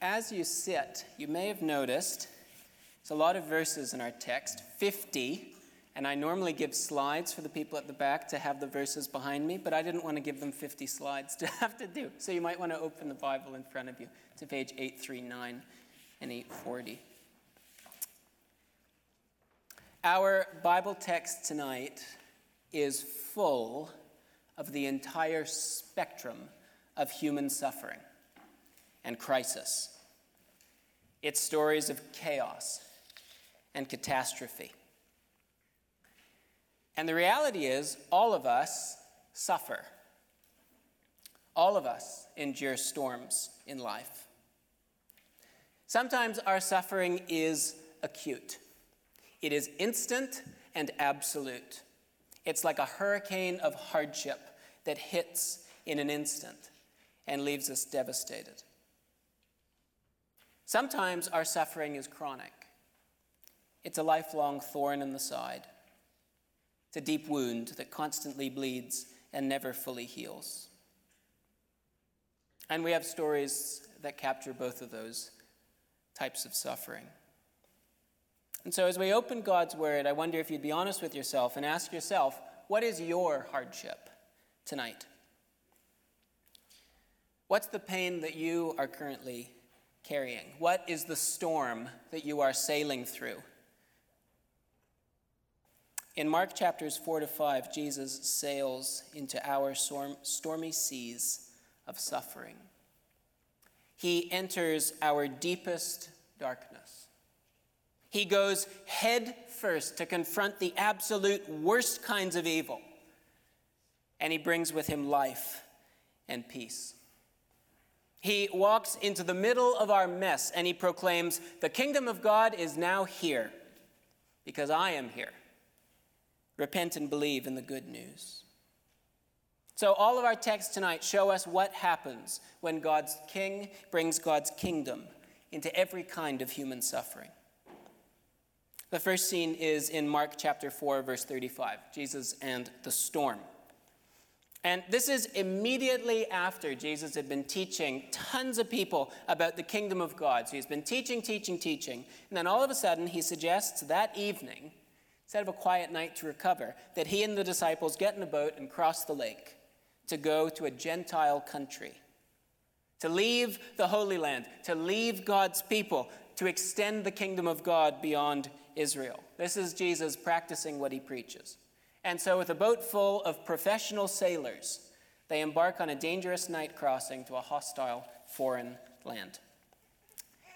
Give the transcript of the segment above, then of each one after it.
as you sit, you may have noticed there's a lot of verses in our text 50. And I normally give slides for the people at the back to have the verses behind me, but I didn't want to give them 50 slides to have to do. So you might want to open the Bible in front of you to page 839 and 840. Our Bible text tonight is full of the entire spectrum of human suffering and crisis. It's stories of chaos and catastrophe. And the reality is, all of us suffer. All of us endure storms in life. Sometimes our suffering is acute, it is instant and absolute. It's like a hurricane of hardship that hits in an instant and leaves us devastated. Sometimes our suffering is chronic. It's a lifelong thorn in the side. It's a deep wound that constantly bleeds and never fully heals. And we have stories that capture both of those types of suffering. And so, as we open God's Word, I wonder if you'd be honest with yourself and ask yourself, what is your hardship tonight? What's the pain that you are currently carrying? What is the storm that you are sailing through? In Mark chapters 4 to 5, Jesus sails into our stormy seas of suffering. He enters our deepest darkness. He goes head first to confront the absolute worst kinds of evil, and he brings with him life and peace. He walks into the middle of our mess and he proclaims, The kingdom of God is now here because I am here. Repent and believe in the good news. So, all of our texts tonight show us what happens when God's king brings God's kingdom into every kind of human suffering. The first scene is in Mark chapter 4, verse 35 Jesus and the storm. And this is immediately after Jesus had been teaching tons of people about the kingdom of God. So he's been teaching, teaching, teaching. And then all of a sudden, he suggests that evening, instead of a quiet night to recover, that he and the disciples get in a boat and cross the lake to go to a Gentile country, to leave the Holy Land, to leave God's people, to extend the kingdom of God beyond Israel. This is Jesus practicing what he preaches. And so, with a boat full of professional sailors, they embark on a dangerous night crossing to a hostile foreign land.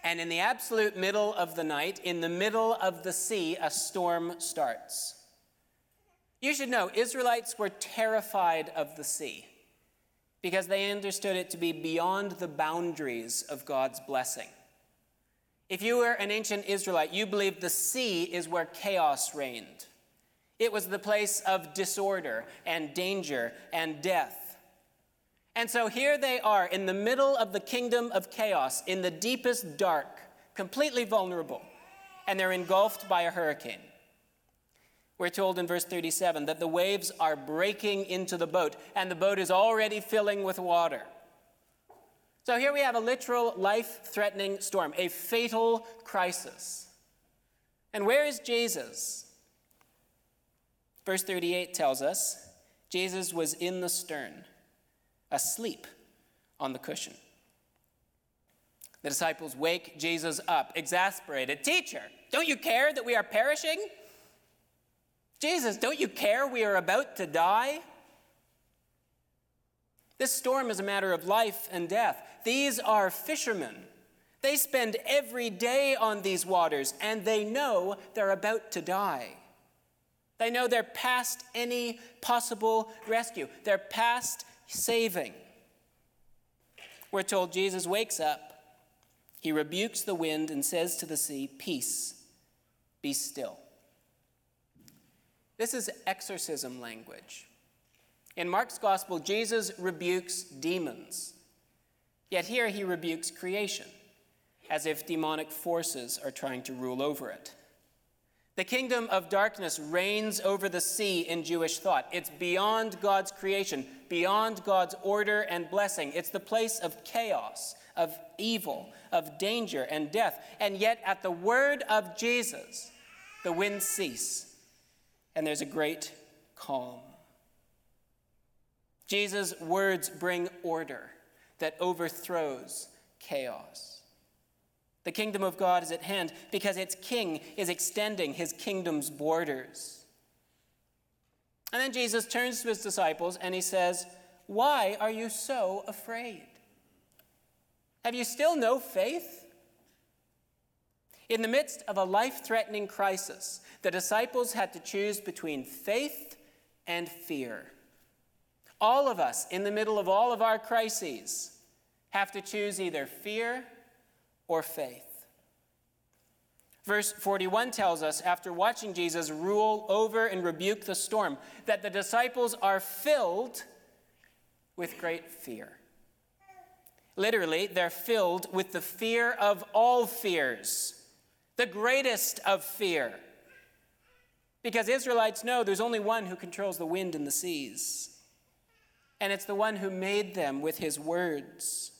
And in the absolute middle of the night, in the middle of the sea, a storm starts. You should know, Israelites were terrified of the sea because they understood it to be beyond the boundaries of God's blessing. If you were an ancient Israelite, you believed the sea is where chaos reigned. It was the place of disorder and danger and death. And so here they are in the middle of the kingdom of chaos, in the deepest dark, completely vulnerable, and they're engulfed by a hurricane. We're told in verse 37 that the waves are breaking into the boat, and the boat is already filling with water. So here we have a literal life threatening storm, a fatal crisis. And where is Jesus? Verse 38 tells us Jesus was in the stern, asleep on the cushion. The disciples wake Jesus up, exasperated. Teacher, don't you care that we are perishing? Jesus, don't you care we are about to die? This storm is a matter of life and death. These are fishermen. They spend every day on these waters, and they know they're about to die. They know they're past any possible rescue, they're past saving. We're told Jesus wakes up, he rebukes the wind, and says to the sea, Peace, be still. This is exorcism language. In Mark's gospel, Jesus rebukes demons. Yet here he rebukes creation, as if demonic forces are trying to rule over it. The kingdom of darkness reigns over the sea in Jewish thought. It's beyond God's creation, beyond God's order and blessing. It's the place of chaos, of evil, of danger and death. And yet, at the word of Jesus, the winds cease and there's a great calm. Jesus' words bring order that overthrows chaos. The kingdom of God is at hand because its king is extending his kingdom's borders. And then Jesus turns to his disciples and he says, Why are you so afraid? Have you still no faith? In the midst of a life threatening crisis, the disciples had to choose between faith and fear. All of us, in the middle of all of our crises, have to choose either fear or faith. Verse 41 tells us, after watching Jesus rule over and rebuke the storm, that the disciples are filled with great fear. Literally, they're filled with the fear of all fears, the greatest of fear. Because Israelites know there's only one who controls the wind and the seas, and it's the one who made them with his words.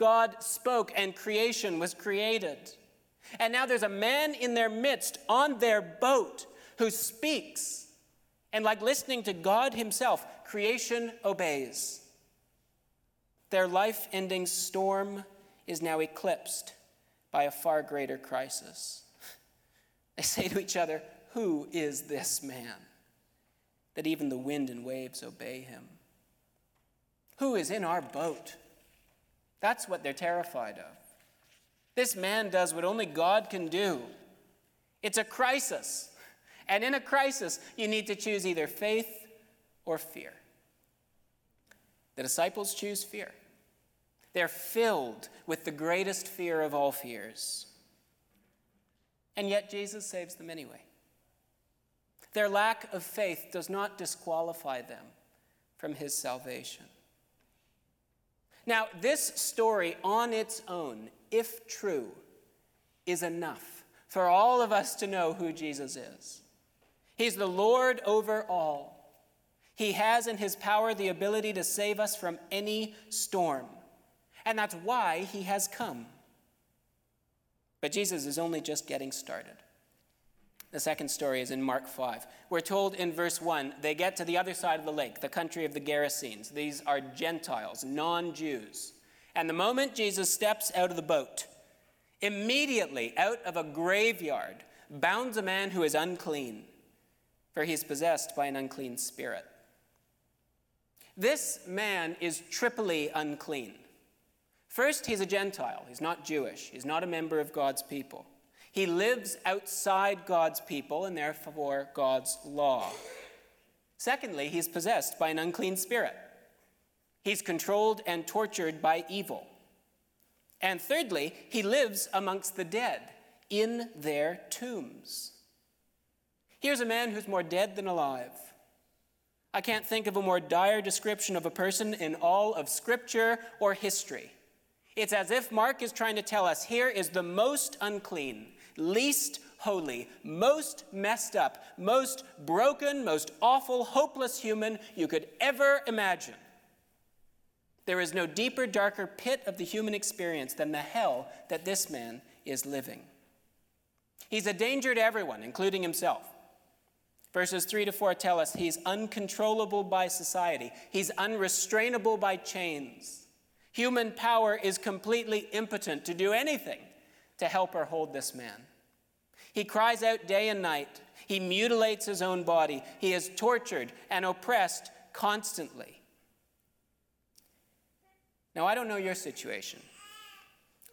God spoke, and creation was created. And now there's a man in their midst on their boat who speaks. And like listening to God Himself, creation obeys. Their life ending storm is now eclipsed by a far greater crisis. They say to each other, Who is this man? That even the wind and waves obey him. Who is in our boat? That's what they're terrified of. This man does what only God can do. It's a crisis. And in a crisis, you need to choose either faith or fear. The disciples choose fear. They're filled with the greatest fear of all fears. And yet, Jesus saves them anyway. Their lack of faith does not disqualify them from his salvation. Now, this story on its own, if true, is enough for all of us to know who Jesus is. He's the Lord over all. He has in his power the ability to save us from any storm. And that's why he has come. But Jesus is only just getting started. The second story is in Mark 5. We're told in verse 1 they get to the other side of the lake, the country of the Gerasenes. These are Gentiles, non Jews. And the moment Jesus steps out of the boat, immediately out of a graveyard bounds a man who is unclean, for he is possessed by an unclean spirit. This man is triply unclean. First, he's a Gentile. He's not Jewish. He's not a member of God's people. He lives outside God's people and therefore God's law. Secondly, he's possessed by an unclean spirit. He's controlled and tortured by evil. And thirdly, he lives amongst the dead in their tombs. Here's a man who's more dead than alive. I can't think of a more dire description of a person in all of Scripture or history. It's as if Mark is trying to tell us here is the most unclean, least holy, most messed up, most broken, most awful, hopeless human you could ever imagine. There is no deeper, darker pit of the human experience than the hell that this man is living. He's a danger to everyone, including himself. Verses 3 to 4 tell us he's uncontrollable by society, he's unrestrainable by chains. Human power is completely impotent to do anything to help or hold this man. He cries out day and night. He mutilates his own body. He is tortured and oppressed constantly. Now, I don't know your situation.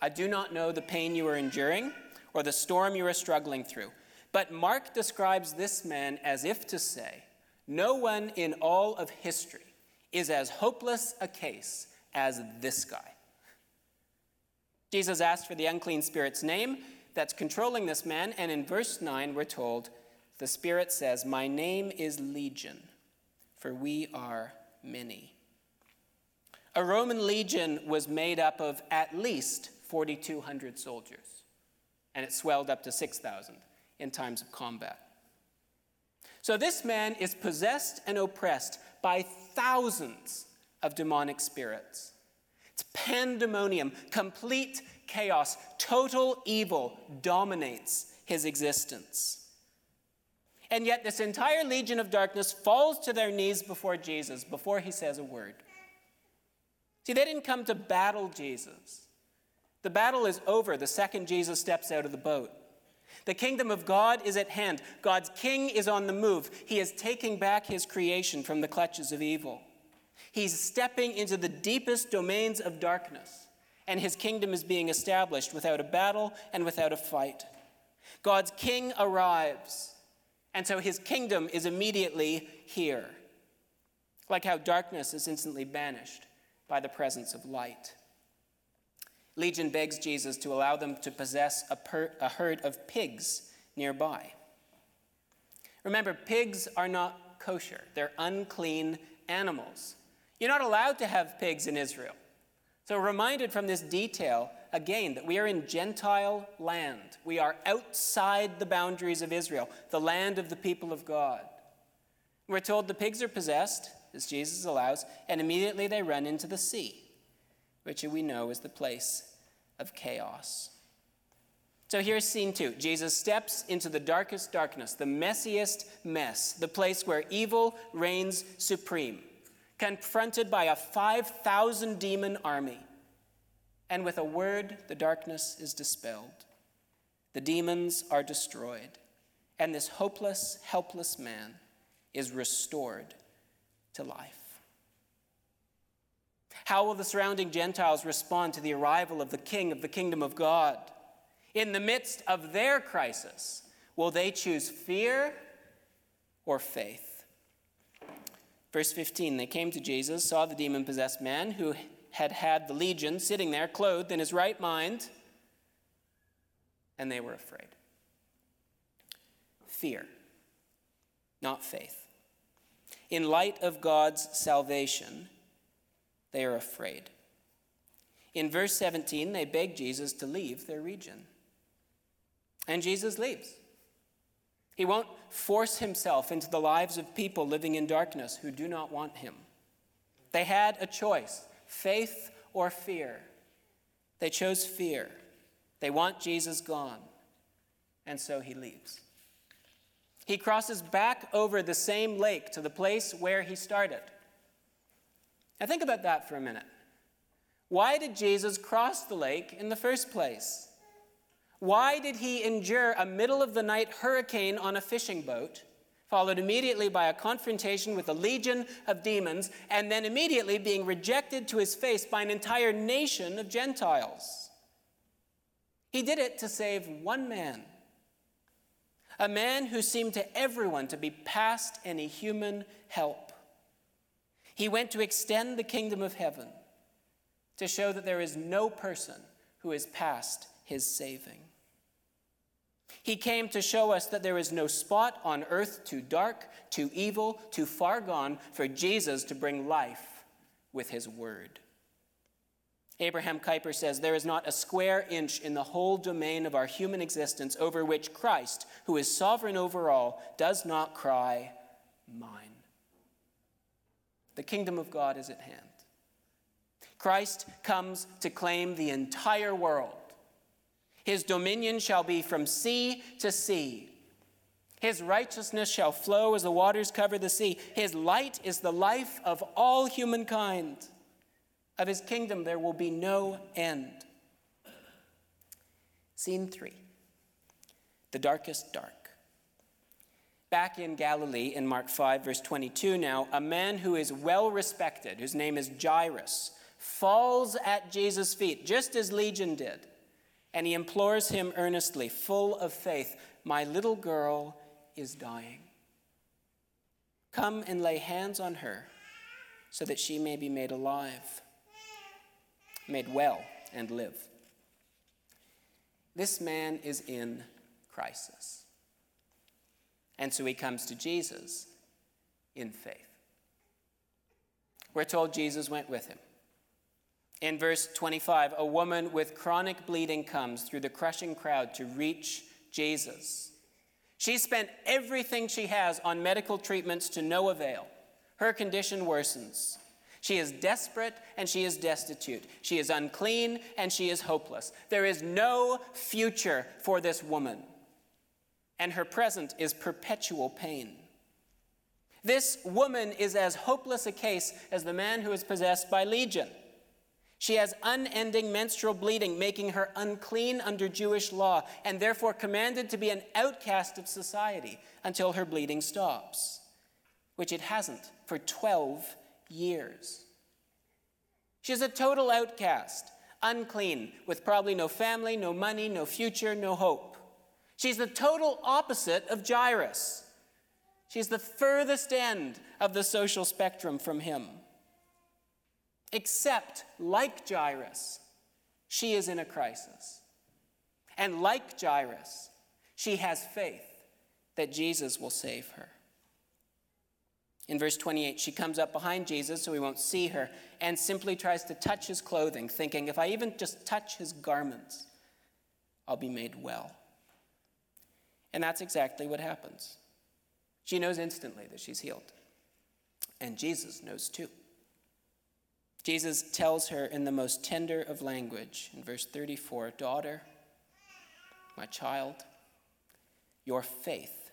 I do not know the pain you are enduring or the storm you are struggling through. But Mark describes this man as if to say, No one in all of history is as hopeless a case as this guy. Jesus asked for the unclean spirit's name that's controlling this man, and in verse 9, we're told the spirit says, My name is Legion, for we are many. A Roman legion was made up of at least 4,200 soldiers, and it swelled up to 6,000 in times of combat. So this man is possessed and oppressed by thousands of demonic spirits. It's pandemonium, complete chaos, total evil dominates his existence. And yet, this entire legion of darkness falls to their knees before Jesus before he says a word. See, they didn't come to battle Jesus. The battle is over the second Jesus steps out of the boat. The kingdom of God is at hand. God's king is on the move. He is taking back his creation from the clutches of evil. He's stepping into the deepest domains of darkness, and his kingdom is being established without a battle and without a fight. God's king arrives, and so his kingdom is immediately here, like how darkness is instantly banished by the presence of light. Legion begs Jesus to allow them to possess a, per, a herd of pigs nearby. Remember, pigs are not kosher, they're unclean animals. You're not allowed to have pigs in Israel. So, reminded from this detail again that we are in Gentile land. We are outside the boundaries of Israel, the land of the people of God. We're told the pigs are possessed, as Jesus allows, and immediately they run into the sea, which we know is the place of chaos. So here's scene two Jesus steps into the darkest darkness, the messiest mess, the place where evil reigns supreme, confronted by a 5,000 demon army. And with a word, the darkness is dispelled. The demons are destroyed. And this hopeless, helpless man is restored to life. How will the surrounding Gentiles respond to the arrival of the King of the kingdom of God? In the midst of their crisis, will they choose fear or faith? Verse 15 They came to Jesus, saw the demon possessed man who had had the legion sitting there, clothed in his right mind, and they were afraid. Fear, not faith. In light of God's salvation, they are afraid. In verse 17, they beg Jesus to leave their region. And Jesus leaves. He won't force himself into the lives of people living in darkness who do not want him. They had a choice faith or fear. They chose fear. They want Jesus gone. And so he leaves. He crosses back over the same lake to the place where he started. Now, think about that for a minute. Why did Jesus cross the lake in the first place? Why did he endure a middle of the night hurricane on a fishing boat, followed immediately by a confrontation with a legion of demons, and then immediately being rejected to his face by an entire nation of Gentiles? He did it to save one man a man who seemed to everyone to be past any human help. He went to extend the kingdom of heaven to show that there is no person who is past his saving. He came to show us that there is no spot on earth too dark, too evil, too far gone for Jesus to bring life with his word. Abraham Kuyper says there is not a square inch in the whole domain of our human existence over which Christ, who is sovereign over all, does not cry, Mine. The kingdom of God is at hand. Christ comes to claim the entire world. His dominion shall be from sea to sea. His righteousness shall flow as the waters cover the sea. His light is the life of all humankind. Of his kingdom there will be no end. Scene three the darkest dark. Back in Galilee, in Mark 5, verse 22, now, a man who is well respected, whose name is Jairus, falls at Jesus' feet, just as Legion did, and he implores him earnestly, full of faith, My little girl is dying. Come and lay hands on her so that she may be made alive made well and live. This man is in crisis. And so he comes to Jesus in faith. We're told Jesus went with him. In verse 25, a woman with chronic bleeding comes through the crushing crowd to reach Jesus. She spent everything she has on medical treatments to no avail. Her condition worsens. She is desperate and she is destitute. She is unclean and she is hopeless. There is no future for this woman, and her present is perpetual pain. This woman is as hopeless a case as the man who is possessed by legion. She has unending menstrual bleeding, making her unclean under Jewish law, and therefore commanded to be an outcast of society until her bleeding stops, which it hasn't for 12 years. She's a total outcast, unclean, with probably no family, no money, no future, no hope. She's the total opposite of Jairus. She's the furthest end of the social spectrum from him. Except, like Jairus, she is in a crisis. And like Jairus, she has faith that Jesus will save her. In verse 28, she comes up behind Jesus so he won't see her and simply tries to touch his clothing, thinking, if I even just touch his garments, I'll be made well. And that's exactly what happens. She knows instantly that she's healed. And Jesus knows too. Jesus tells her in the most tender of language, in verse 34 Daughter, my child, your faith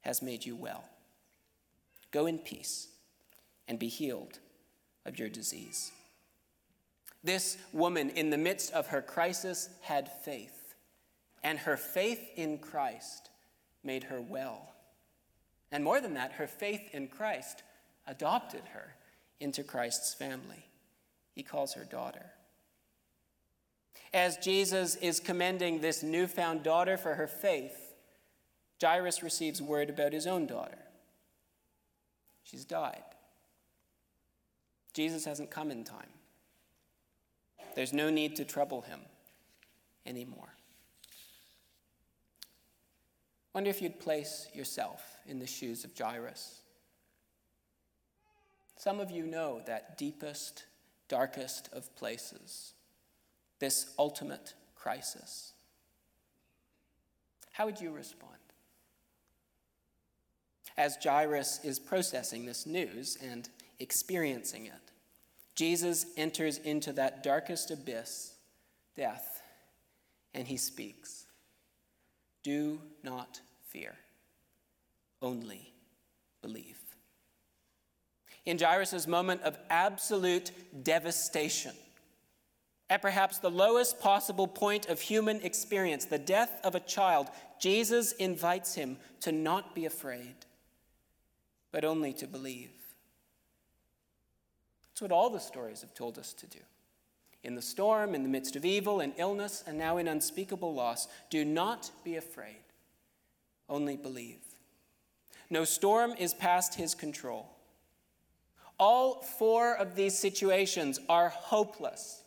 has made you well. Go in peace and be healed of your disease. This woman, in the midst of her crisis, had faith, and her faith in Christ made her well. And more than that, her faith in Christ adopted her into Christ's family. He calls her daughter. As Jesus is commending this newfound daughter for her faith, Jairus receives word about his own daughter. She's died. Jesus hasn't come in time. There's no need to trouble him anymore. Wonder if you'd place yourself in the shoes of Jairus. Some of you know that deepest darkest of places, this ultimate crisis. How would you respond? As Jairus is processing this news and experiencing it, Jesus enters into that darkest abyss, death, and he speaks Do not fear, only in Jairus' moment of absolute devastation. At perhaps the lowest possible point of human experience, the death of a child, Jesus invites him to not be afraid, but only to believe. That's what all the stories have told us to do. In the storm, in the midst of evil and illness, and now in unspeakable loss, do not be afraid, only believe. No storm is past his control. All four of these situations are hopeless.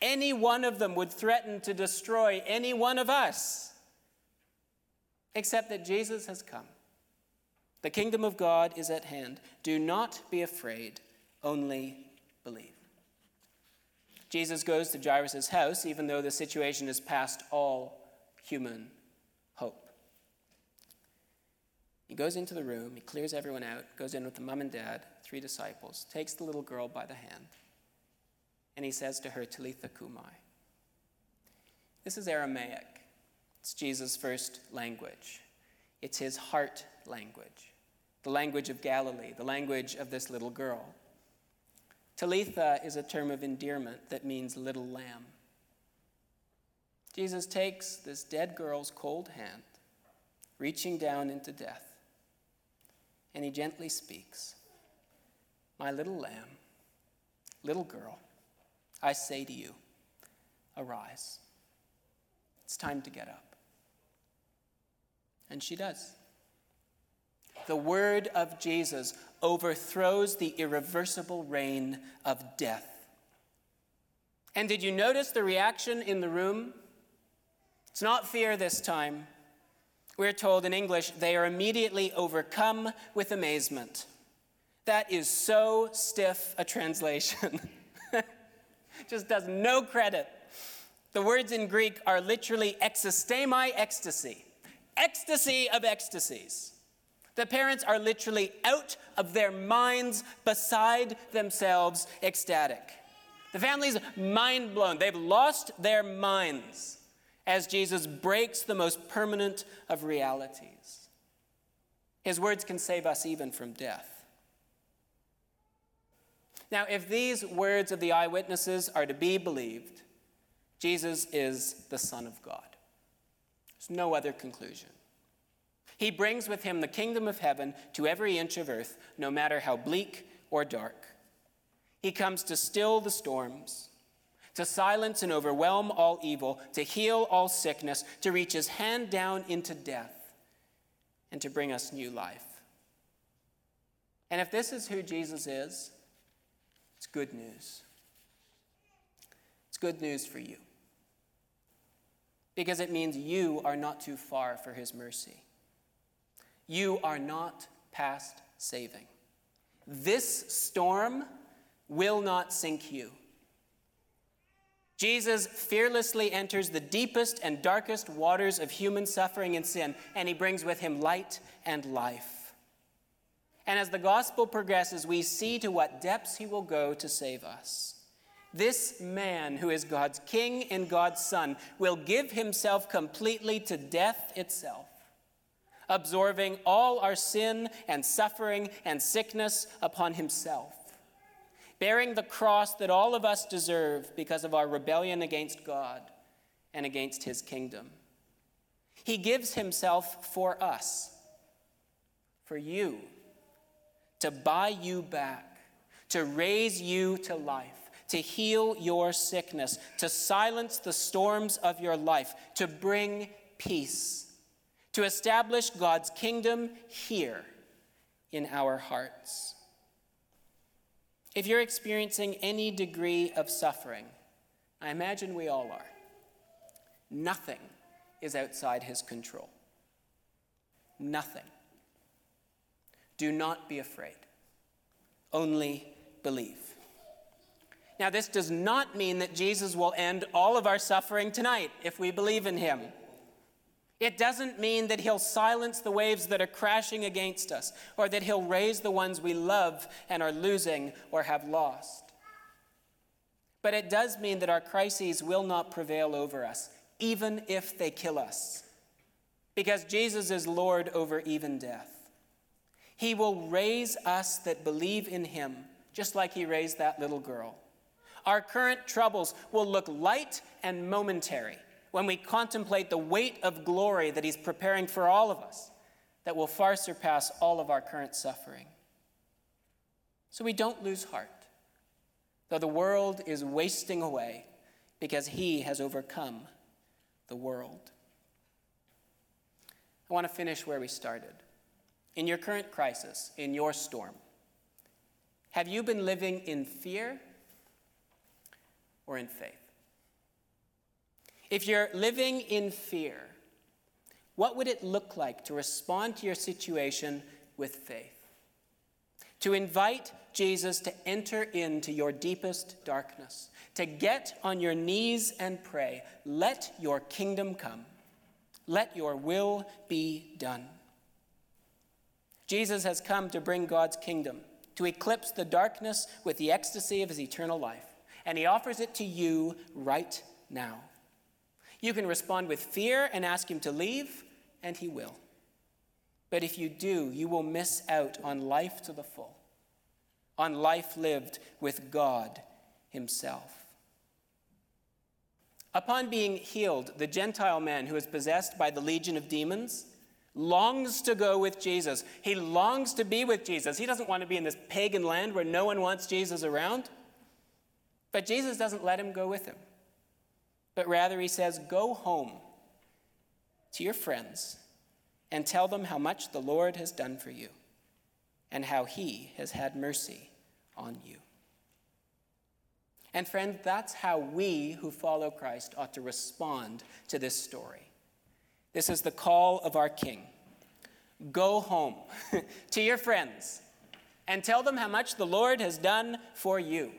Any one of them would threaten to destroy any one of us, except that Jesus has come. The kingdom of God is at hand. Do not be afraid, only believe. Jesus goes to Jairus' house, even though the situation is past all human hope. He goes into the room, he clears everyone out, goes in with the mom and dad, three disciples, takes the little girl by the hand, and he says to her, Talitha Cumi. This is Aramaic. It's Jesus' first language. It's his heart language, the language of Galilee, the language of this little girl. Talitha is a term of endearment that means little lamb. Jesus takes this dead girl's cold hand, reaching down into death, and he gently speaks My little lamb, little girl, I say to you, arise. It's time to get up. And she does. The word of Jesus overthrows the irreversible reign of death. And did you notice the reaction in the room? It's not fear this time. We're told in English, they are immediately overcome with amazement. That is so stiff a translation. Just does no credit. The words in Greek are literally existemi ecstasy, ecstasy of ecstasies. The parents are literally out of their minds, beside themselves, ecstatic. The family's mind blown. They've lost their minds as Jesus breaks the most permanent of realities. His words can save us even from death. Now, if these words of the eyewitnesses are to be believed, Jesus is the Son of God. There's no other conclusion. He brings with him the kingdom of heaven to every inch of earth, no matter how bleak or dark. He comes to still the storms, to silence and overwhelm all evil, to heal all sickness, to reach his hand down into death, and to bring us new life. And if this is who Jesus is, it's good news. It's good news for you. Because it means you are not too far for his mercy. You are not past saving. This storm will not sink you. Jesus fearlessly enters the deepest and darkest waters of human suffering and sin, and he brings with him light and life. And as the gospel progresses, we see to what depths he will go to save us. This man, who is God's king and God's son, will give himself completely to death itself absorbing all our sin and suffering and sickness upon himself, bearing the cross that all of us deserve because of our rebellion against God and against his kingdom. He gives himself for us, for you, to buy you back, to raise you to life, to heal your sickness, to silence the storms of your life, to bring peace to establish God's kingdom here in our hearts. If you're experiencing any degree of suffering, I imagine we all are, nothing is outside his control. Nothing. Do not be afraid. Only believe. Now, this does not mean that Jesus will end all of our suffering tonight if we believe in him. It doesn't mean that he'll silence the waves that are crashing against us, or that he'll raise the ones we love and are losing or have lost. But it does mean that our crises will not prevail over us, even if they kill us, because Jesus is Lord over even death. He will raise us that believe in him, just like he raised that little girl. Our current troubles will look light and momentary when we contemplate the weight of glory that He's preparing for all of us that will far surpass all of our current suffering. So we don't lose heart, though the world is wasting away because He has overcome the world. I want to finish where we started. In your current crisis, in your storm, have you been living in fear or in faith? If you're living in fear, what would it look like to respond to your situation with faith? To invite Jesus to enter into your deepest darkness, to get on your knees and pray, Let your kingdom come, let your will be done. Jesus has come to bring God's kingdom, to eclipse the darkness with the ecstasy of his eternal life, and he offers it to you right now. You can respond with fear and ask him to leave, and he will. But if you do, you will miss out on life to the full, on life lived with God Himself. Upon being healed, the Gentile man who is possessed by the legion of demons longs to go with Jesus. He longs to be with Jesus. He doesn't want to be in this pagan land where no one wants Jesus around. But Jesus doesn't let him go with him but rather he says, Go home to your friends and tell them how much the Lord has done for you and how he has had mercy on you. And friend, that's how we who follow Christ ought to respond to this story. This is the call of our King. Go home to your friends and tell them how much the Lord has done for you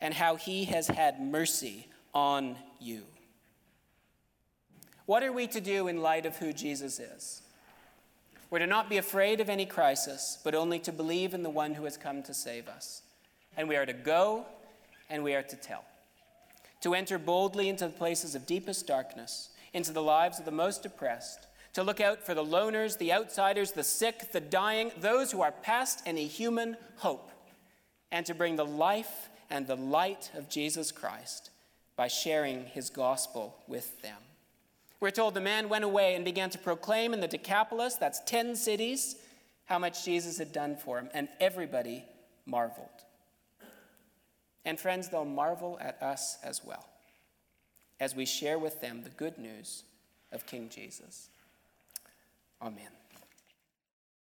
and how he has had mercy on you. What are we to do in light of who Jesus is? We're to not be afraid of any crisis, but only to believe in the one who has come to save us. And we are to go and we are to tell. To enter boldly into the places of deepest darkness, into the lives of the most oppressed, to look out for the loners, the outsiders, the sick, the dying, those who are past any human hope, and to bring the life and the light of Jesus Christ by sharing his gospel with them. We're told the man went away and began to proclaim in the Decapolis, that's 10 cities, how much Jesus had done for him, and everybody marveled. And friends, they'll marvel at us as well as we share with them the good news of King Jesus. Amen.